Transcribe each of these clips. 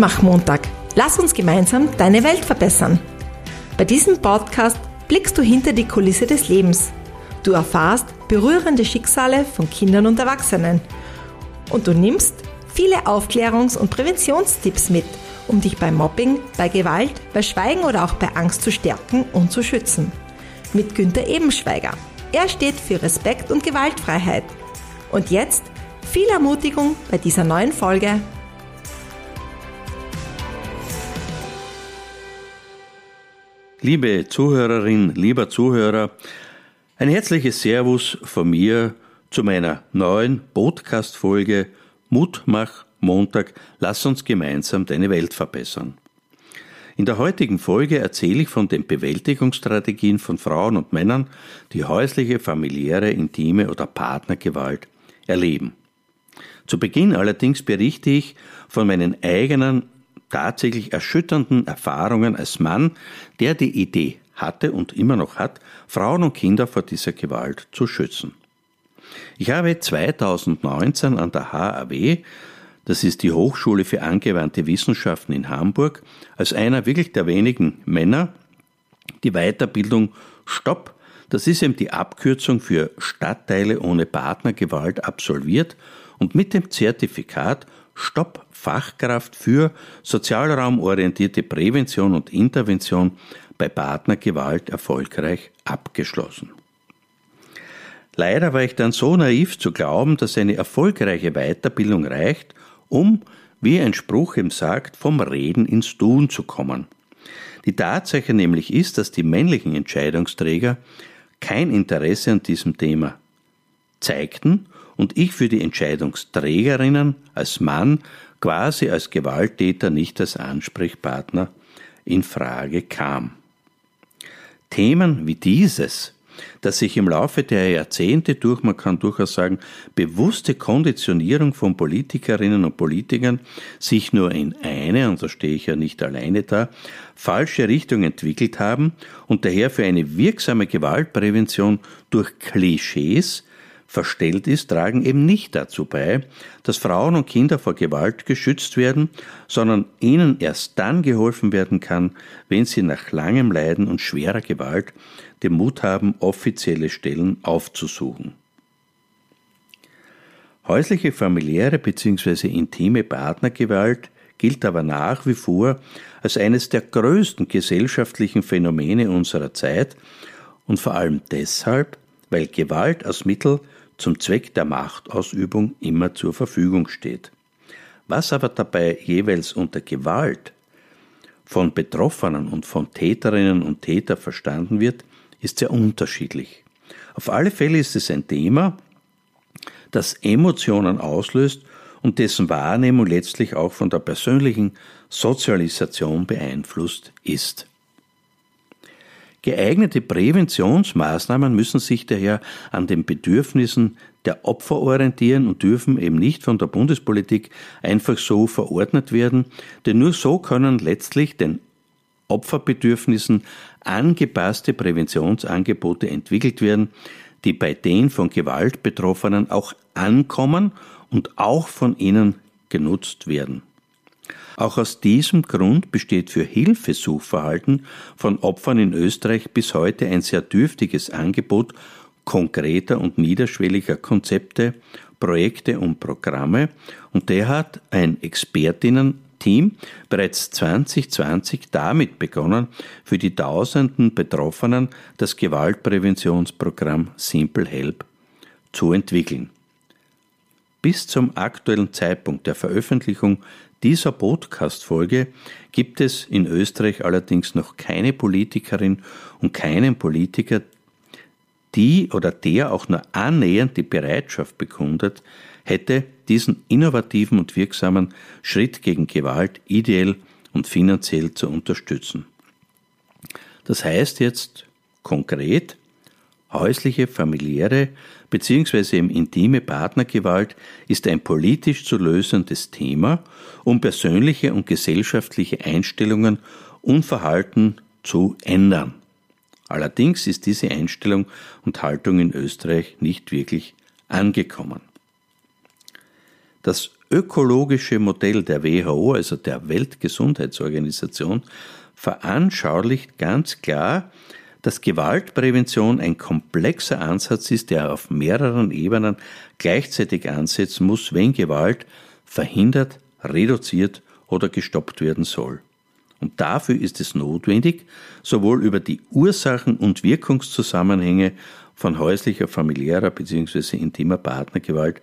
Mutmach-Montag. Lass uns gemeinsam deine Welt verbessern. Bei diesem Podcast blickst du hinter die Kulisse des Lebens. Du erfahrst berührende Schicksale von Kindern und Erwachsenen. Und du nimmst viele Aufklärungs- und Präventionstipps mit, um dich bei Mobbing, bei Gewalt, bei Schweigen oder auch bei Angst zu stärken und zu schützen. Mit Günter Ebenschweiger. Er steht für Respekt und Gewaltfreiheit. Und jetzt viel Ermutigung bei dieser neuen Folge Liebe Zuhörerin, lieber Zuhörer, ein herzliches Servus von mir zu meiner neuen Podcast-Folge Mutmach Montag, lass uns gemeinsam deine Welt verbessern. In der heutigen Folge erzähle ich von den Bewältigungsstrategien von Frauen und Männern, die häusliche, familiäre, intime oder Partnergewalt erleben. Zu Beginn allerdings berichte ich von meinen eigenen tatsächlich erschütternden Erfahrungen als Mann, der die Idee hatte und immer noch hat, Frauen und Kinder vor dieser Gewalt zu schützen. Ich habe 2019 an der HAW, das ist die Hochschule für angewandte Wissenschaften in Hamburg, als einer wirklich der wenigen Männer die Weiterbildung Stopp, das ist eben die Abkürzung für Stadtteile ohne Partnergewalt absolviert und mit dem Zertifikat Stopp Fachkraft für sozialraumorientierte Prävention und Intervention bei Partnergewalt erfolgreich abgeschlossen. Leider war ich dann so naiv zu glauben, dass eine erfolgreiche Weiterbildung reicht, um, wie ein Spruch ihm sagt, vom Reden ins Tun zu kommen. Die Tatsache nämlich ist, dass die männlichen Entscheidungsträger kein Interesse an diesem Thema zeigten und ich für die Entscheidungsträgerinnen als Mann quasi als Gewalttäter nicht als Ansprechpartner in Frage kam. Themen wie dieses, dass sich im Laufe der Jahrzehnte durch, man kann durchaus sagen, bewusste Konditionierung von Politikerinnen und Politikern sich nur in eine, und da stehe ich ja nicht alleine da, falsche Richtung entwickelt haben und daher für eine wirksame Gewaltprävention durch Klischees verstellt ist, tragen eben nicht dazu bei, dass Frauen und Kinder vor Gewalt geschützt werden, sondern ihnen erst dann geholfen werden kann, wenn sie nach langem Leiden und schwerer Gewalt den Mut haben, offizielle Stellen aufzusuchen. Häusliche, familiäre bzw. intime Partnergewalt gilt aber nach wie vor als eines der größten gesellschaftlichen Phänomene unserer Zeit und vor allem deshalb, weil Gewalt als Mittel zum Zweck der Machtausübung immer zur Verfügung steht. Was aber dabei jeweils unter Gewalt von Betroffenen und von Täterinnen und Tätern verstanden wird, ist sehr unterschiedlich. Auf alle Fälle ist es ein Thema, das Emotionen auslöst und dessen Wahrnehmung letztlich auch von der persönlichen Sozialisation beeinflusst ist. Geeignete Präventionsmaßnahmen müssen sich daher an den Bedürfnissen der Opfer orientieren und dürfen eben nicht von der Bundespolitik einfach so verordnet werden, denn nur so können letztlich den Opferbedürfnissen angepasste Präventionsangebote entwickelt werden, die bei den von Gewalt Betroffenen auch ankommen und auch von ihnen genutzt werden. Auch aus diesem Grund besteht für Hilfesuchverhalten von Opfern in Österreich bis heute ein sehr dürftiges Angebot konkreter und niederschwelliger Konzepte, Projekte und Programme und der hat ein Expertinnen-Team bereits 2020 damit begonnen, für die tausenden Betroffenen das Gewaltpräventionsprogramm Simple Help zu entwickeln. Bis zum aktuellen Zeitpunkt der Veröffentlichung dieser Podcast-Folge gibt es in Österreich allerdings noch keine Politikerin und keinen Politiker, die oder der auch nur annähernd die Bereitschaft bekundet hätte, diesen innovativen und wirksamen Schritt gegen Gewalt ideell und finanziell zu unterstützen. Das heißt jetzt konkret, häusliche, familiäre bzw. im intime Partnergewalt ist ein politisch zu lösendes Thema, um persönliche und gesellschaftliche Einstellungen und Verhalten zu ändern. Allerdings ist diese Einstellung und Haltung in Österreich nicht wirklich angekommen. Das ökologische Modell der WHO, also der Weltgesundheitsorganisation, veranschaulicht ganz klar, dass Gewaltprävention ein komplexer Ansatz ist, der auf mehreren Ebenen gleichzeitig ansetzen muss, wenn Gewalt verhindert, reduziert oder gestoppt werden soll. Und dafür ist es notwendig, sowohl über die Ursachen und Wirkungszusammenhänge von häuslicher, familiärer bzw. intimer Partnergewalt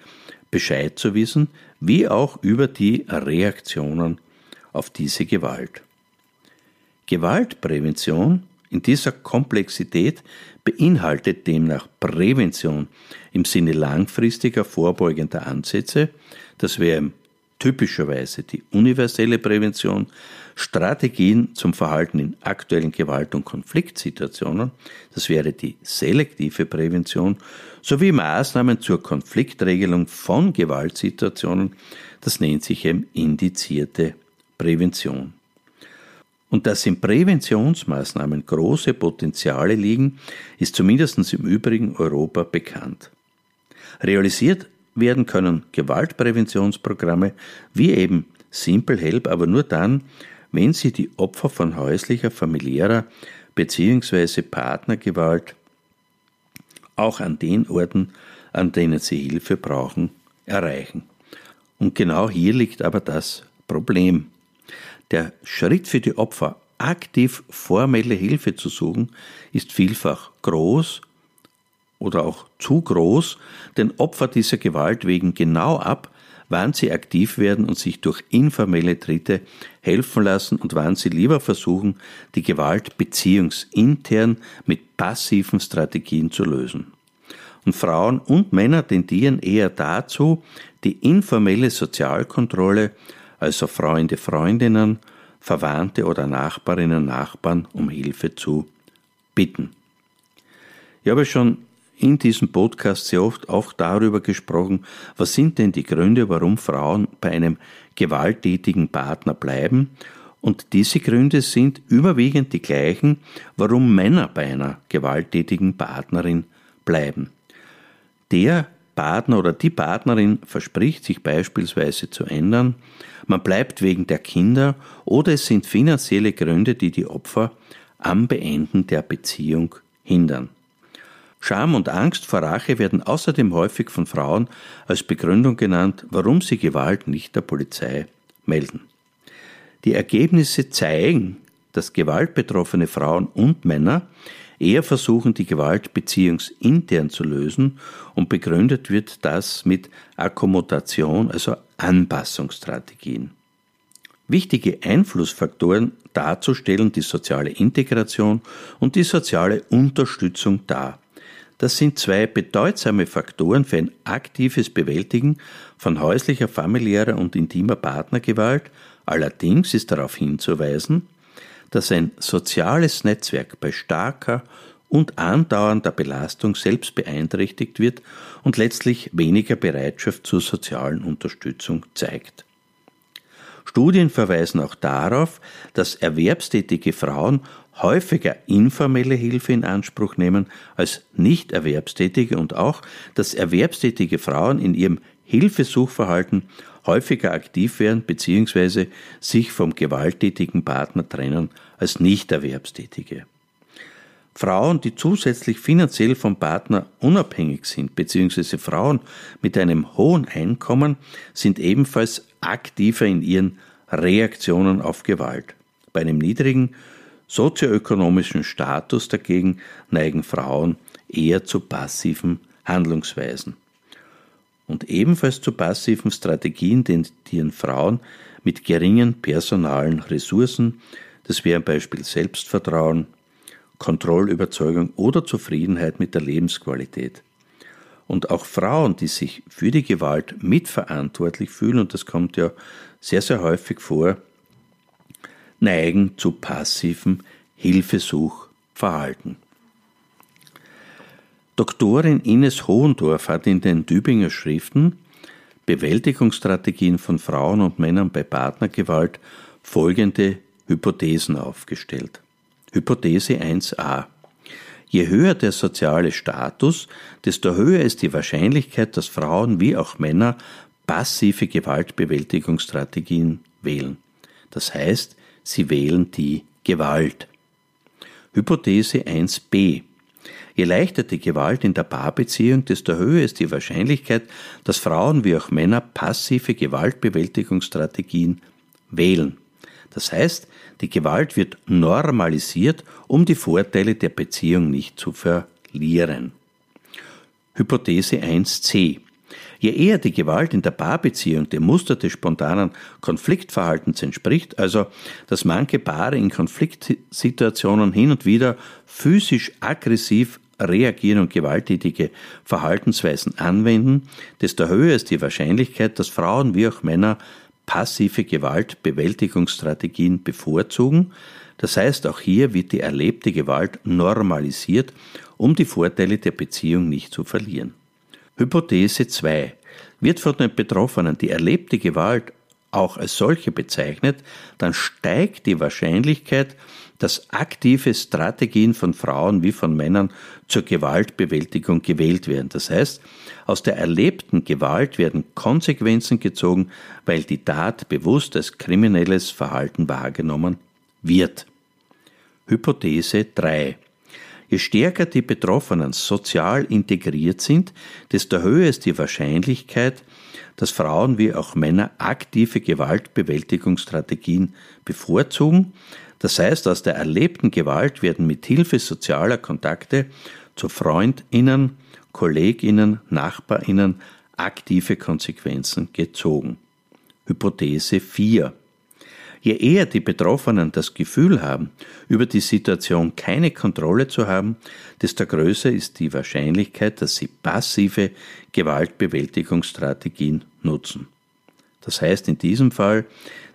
Bescheid zu wissen, wie auch über die Reaktionen auf diese Gewalt. Gewaltprävention in dieser Komplexität beinhaltet demnach Prävention im Sinne langfristiger vorbeugender Ansätze, das wäre typischerweise die universelle Prävention, Strategien zum Verhalten in aktuellen Gewalt- und Konfliktsituationen, das wäre die selektive Prävention, sowie Maßnahmen zur Konfliktregelung von Gewaltsituationen, das nennt sich eben indizierte Prävention. Und dass in Präventionsmaßnahmen große Potenziale liegen, ist zumindest im übrigen Europa bekannt. Realisiert werden können Gewaltpräventionsprogramme wie eben Simple Help, aber nur dann, wenn sie die Opfer von häuslicher, familiärer bzw. Partnergewalt auch an den Orten, an denen sie Hilfe brauchen, erreichen. Und genau hier liegt aber das Problem. Der Schritt für die Opfer, aktiv formelle Hilfe zu suchen, ist vielfach groß oder auch zu groß, denn Opfer dieser Gewalt wägen genau ab, wann sie aktiv werden und sich durch informelle Tritte helfen lassen und wann sie lieber versuchen, die Gewalt beziehungsintern mit passiven Strategien zu lösen. Und Frauen und Männer tendieren eher dazu, die informelle Sozialkontrolle also Freunde, Freundinnen, Verwandte oder Nachbarinnen, Nachbarn um Hilfe zu bitten. Ich habe schon in diesem Podcast sehr oft auch darüber gesprochen, was sind denn die Gründe, warum Frauen bei einem gewalttätigen Partner bleiben. Und diese Gründe sind überwiegend die gleichen, warum Männer bei einer gewalttätigen Partnerin bleiben. Der Partner oder die Partnerin verspricht sich beispielsweise zu ändern, man bleibt wegen der Kinder oder es sind finanzielle Gründe, die die Opfer am Beenden der Beziehung hindern. Scham und Angst vor Rache werden außerdem häufig von Frauen als Begründung genannt, warum sie Gewalt nicht der Polizei melden. Die Ergebnisse zeigen, dass gewaltbetroffene Frauen und Männer eher versuchen, die Gewalt beziehungsintern zu lösen und begründet wird das mit Akkommodation, also Anpassungsstrategien. Wichtige Einflussfaktoren dazu stellen die soziale Integration und die soziale Unterstützung dar. Das sind zwei bedeutsame Faktoren für ein aktives Bewältigen von häuslicher, familiärer und intimer Partnergewalt. Allerdings ist darauf hinzuweisen, dass ein soziales Netzwerk bei starker und andauernder Belastung selbst beeinträchtigt wird und letztlich weniger Bereitschaft zur sozialen Unterstützung zeigt. Studien verweisen auch darauf, dass erwerbstätige Frauen häufiger informelle Hilfe in Anspruch nehmen als nicht erwerbstätige und auch, dass erwerbstätige Frauen in ihrem Hilfesuchverhalten häufiger aktiv werden bzw. sich vom gewalttätigen Partner trennen als Nichterwerbstätige. Frauen, die zusätzlich finanziell vom Partner unabhängig sind, bzw. Frauen mit einem hohen Einkommen, sind ebenfalls aktiver in ihren Reaktionen auf Gewalt. Bei einem niedrigen sozioökonomischen Status dagegen neigen Frauen eher zu passiven Handlungsweisen. Und ebenfalls zu passiven Strategien tendieren Frauen mit geringen personalen Ressourcen, das wären Beispiel Selbstvertrauen, Kontrollüberzeugung oder Zufriedenheit mit der Lebensqualität. Und auch Frauen, die sich für die Gewalt mitverantwortlich fühlen, und das kommt ja sehr, sehr häufig vor, neigen zu passivem Hilfesuchverhalten. Doktorin Ines Hohendorf hat in den Tübinger Schriften Bewältigungsstrategien von Frauen und Männern bei Partnergewalt folgende Hypothesen aufgestellt. Hypothese 1a. Je höher der soziale Status, desto höher ist die Wahrscheinlichkeit, dass Frauen wie auch Männer passive Gewaltbewältigungsstrategien wählen. Das heißt, sie wählen die Gewalt. Hypothese 1b. Je leichter die Gewalt in der Paarbeziehung, desto höher ist die Wahrscheinlichkeit, dass Frauen wie auch Männer passive Gewaltbewältigungsstrategien wählen. Das heißt, die Gewalt wird normalisiert, um die Vorteile der Beziehung nicht zu verlieren. Hypothese 1c. Je eher die Gewalt in der Paarbeziehung dem Muster des spontanen Konfliktverhaltens entspricht, also dass manche Paare in Konfliktsituationen hin und wieder physisch aggressiv reagieren und gewalttätige Verhaltensweisen anwenden, desto höher ist die Wahrscheinlichkeit, dass Frauen wie auch Männer passive Gewaltbewältigungsstrategien bevorzugen. Das heißt, auch hier wird die erlebte Gewalt normalisiert, um die Vorteile der Beziehung nicht zu verlieren. Hypothese 2. Wird von den Betroffenen die erlebte Gewalt auch als solche bezeichnet, dann steigt die Wahrscheinlichkeit, dass aktive Strategien von Frauen wie von Männern zur Gewaltbewältigung gewählt werden. Das heißt, aus der erlebten Gewalt werden Konsequenzen gezogen, weil die Tat bewusst als kriminelles Verhalten wahrgenommen wird. Hypothese 3. Je stärker die Betroffenen sozial integriert sind, desto höher ist die Wahrscheinlichkeit, dass Frauen wie auch Männer aktive Gewaltbewältigungsstrategien bevorzugen. Das heißt, aus der erlebten Gewalt werden mit Hilfe sozialer Kontakte zu Freundinnen, Kolleginnen, Nachbarinnen aktive Konsequenzen gezogen. Hypothese 4. Je eher die Betroffenen das Gefühl haben, über die Situation keine Kontrolle zu haben, desto größer ist die Wahrscheinlichkeit, dass sie passive Gewaltbewältigungsstrategien nutzen. Das heißt in diesem Fall,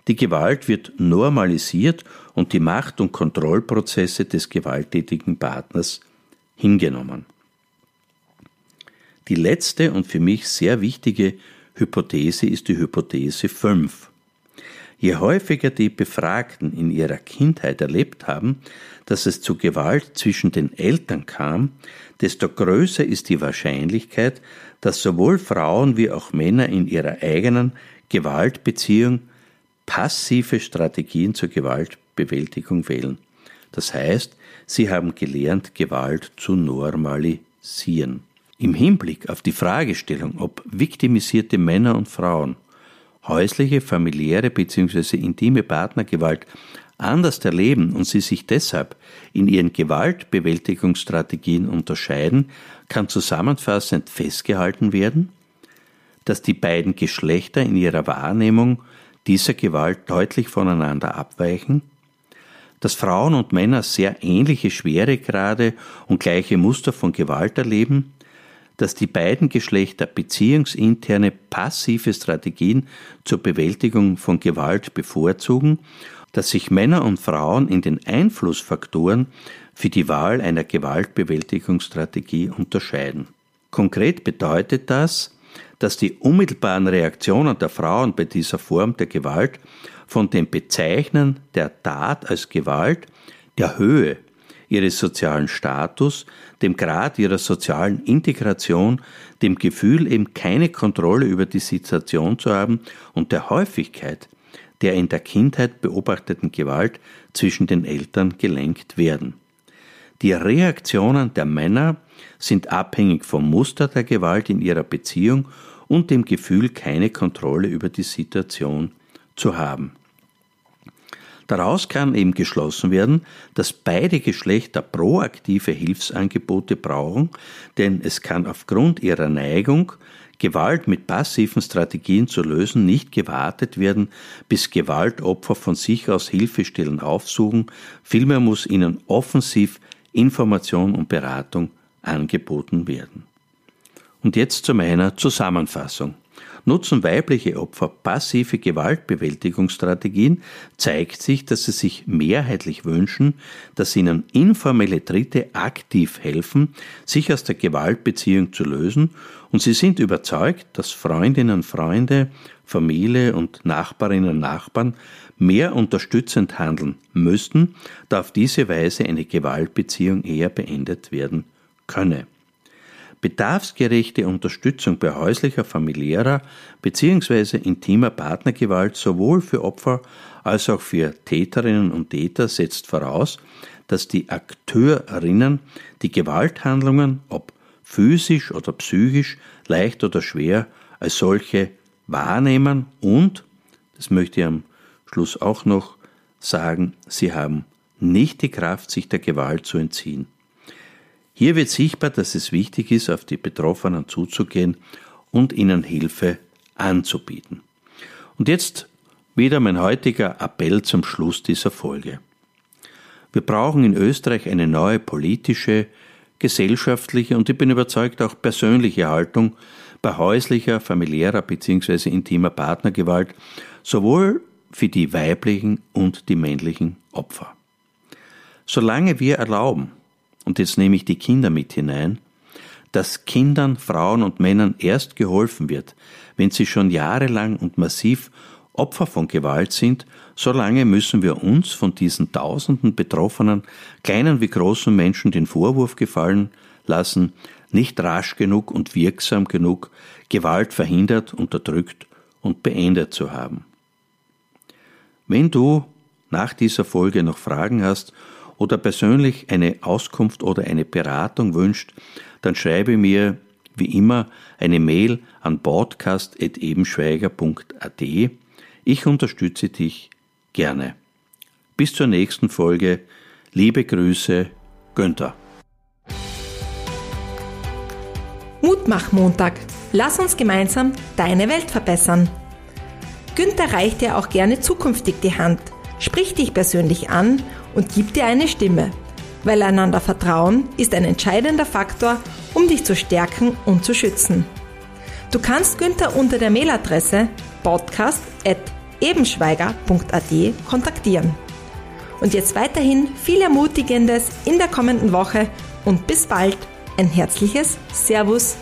die Gewalt wird normalisiert und die Macht- und Kontrollprozesse des gewalttätigen Partners hingenommen. Die letzte und für mich sehr wichtige Hypothese ist die Hypothese 5. Je häufiger die Befragten in ihrer Kindheit erlebt haben, dass es zu Gewalt zwischen den Eltern kam, desto größer ist die Wahrscheinlichkeit, dass sowohl Frauen wie auch Männer in ihrer eigenen Gewaltbeziehung passive Strategien zur Gewaltbewältigung wählen. Das heißt, sie haben gelernt, Gewalt zu normalisieren. Im Hinblick auf die Fragestellung, ob viktimisierte Männer und Frauen häusliche, familiäre bzw. intime Partnergewalt anders erleben und sie sich deshalb in ihren Gewaltbewältigungsstrategien unterscheiden, kann zusammenfassend festgehalten werden, dass die beiden Geschlechter in ihrer Wahrnehmung dieser Gewalt deutlich voneinander abweichen, dass Frauen und Männer sehr ähnliche Schweregrade und gleiche Muster von Gewalt erleben, dass die beiden Geschlechter beziehungsinterne passive Strategien zur Bewältigung von Gewalt bevorzugen, dass sich Männer und Frauen in den Einflussfaktoren für die Wahl einer Gewaltbewältigungsstrategie unterscheiden. Konkret bedeutet das, dass die unmittelbaren Reaktionen der Frauen bei dieser Form der Gewalt von dem Bezeichnen der Tat als Gewalt, der Höhe ihres sozialen Status, dem Grad ihrer sozialen Integration, dem Gefühl, eben keine Kontrolle über die Situation zu haben und der Häufigkeit der in der Kindheit beobachteten Gewalt zwischen den Eltern gelenkt werden. Die Reaktionen der Männer sind abhängig vom Muster der Gewalt in ihrer Beziehung und dem Gefühl, keine Kontrolle über die Situation zu haben. Daraus kann eben geschlossen werden, dass beide Geschlechter proaktive Hilfsangebote brauchen, denn es kann aufgrund ihrer Neigung, Gewalt mit passiven Strategien zu lösen, nicht gewartet werden, bis Gewaltopfer von sich aus Hilfestellen aufsuchen, vielmehr muss ihnen offensiv Information und Beratung angeboten werden. Und jetzt zu meiner Zusammenfassung. Nutzen weibliche Opfer passive Gewaltbewältigungsstrategien, zeigt sich, dass sie sich mehrheitlich wünschen, dass ihnen informelle Dritte aktiv helfen, sich aus der Gewaltbeziehung zu lösen, und sie sind überzeugt, dass Freundinnen und Freunde, Familie und Nachbarinnen Nachbarn mehr unterstützend handeln müssten, da auf diese Weise eine Gewaltbeziehung eher beendet werden könne. Bedarfsgerechte Unterstützung bei häuslicher, familiärer bzw. intimer Partnergewalt sowohl für Opfer als auch für Täterinnen und Täter setzt voraus, dass die Akteurinnen die Gewalthandlungen, ob physisch oder psychisch, leicht oder schwer, als solche wahrnehmen und, das möchte ich am Schluss auch noch sagen, sie haben nicht die Kraft, sich der Gewalt zu entziehen. Hier wird sichtbar, dass es wichtig ist, auf die Betroffenen zuzugehen und ihnen Hilfe anzubieten. Und jetzt wieder mein heutiger Appell zum Schluss dieser Folge. Wir brauchen in Österreich eine neue politische, gesellschaftliche und ich bin überzeugt auch persönliche Haltung bei häuslicher, familiärer bzw. intimer Partnergewalt, sowohl für die weiblichen und die männlichen Opfer. Solange wir erlauben, und jetzt nehme ich die Kinder mit hinein, dass Kindern, Frauen und Männern erst geholfen wird, wenn sie schon jahrelang und massiv Opfer von Gewalt sind, solange müssen wir uns von diesen tausenden betroffenen, kleinen wie großen Menschen den Vorwurf gefallen lassen, nicht rasch genug und wirksam genug Gewalt verhindert, unterdrückt und beendet zu haben. Wenn du nach dieser Folge noch Fragen hast oder persönlich eine Auskunft oder eine Beratung wünscht, dann schreibe mir wie immer eine Mail an podcast.ebenschweiger.at. Ich unterstütze dich gerne. Bis zur nächsten Folge. Liebe Grüße, Günther. Mutmach-Montag. Lass uns gemeinsam deine Welt verbessern. Günther reicht dir auch gerne zukünftig die Hand, spricht dich persönlich an und gibt dir eine Stimme. Weil einander Vertrauen ist ein entscheidender Faktor, um dich zu stärken und zu schützen. Du kannst Günther unter der Mailadresse podcast.ebenschweiger.at kontaktieren. Und jetzt weiterhin viel Ermutigendes in der kommenden Woche und bis bald. Ein herzliches Servus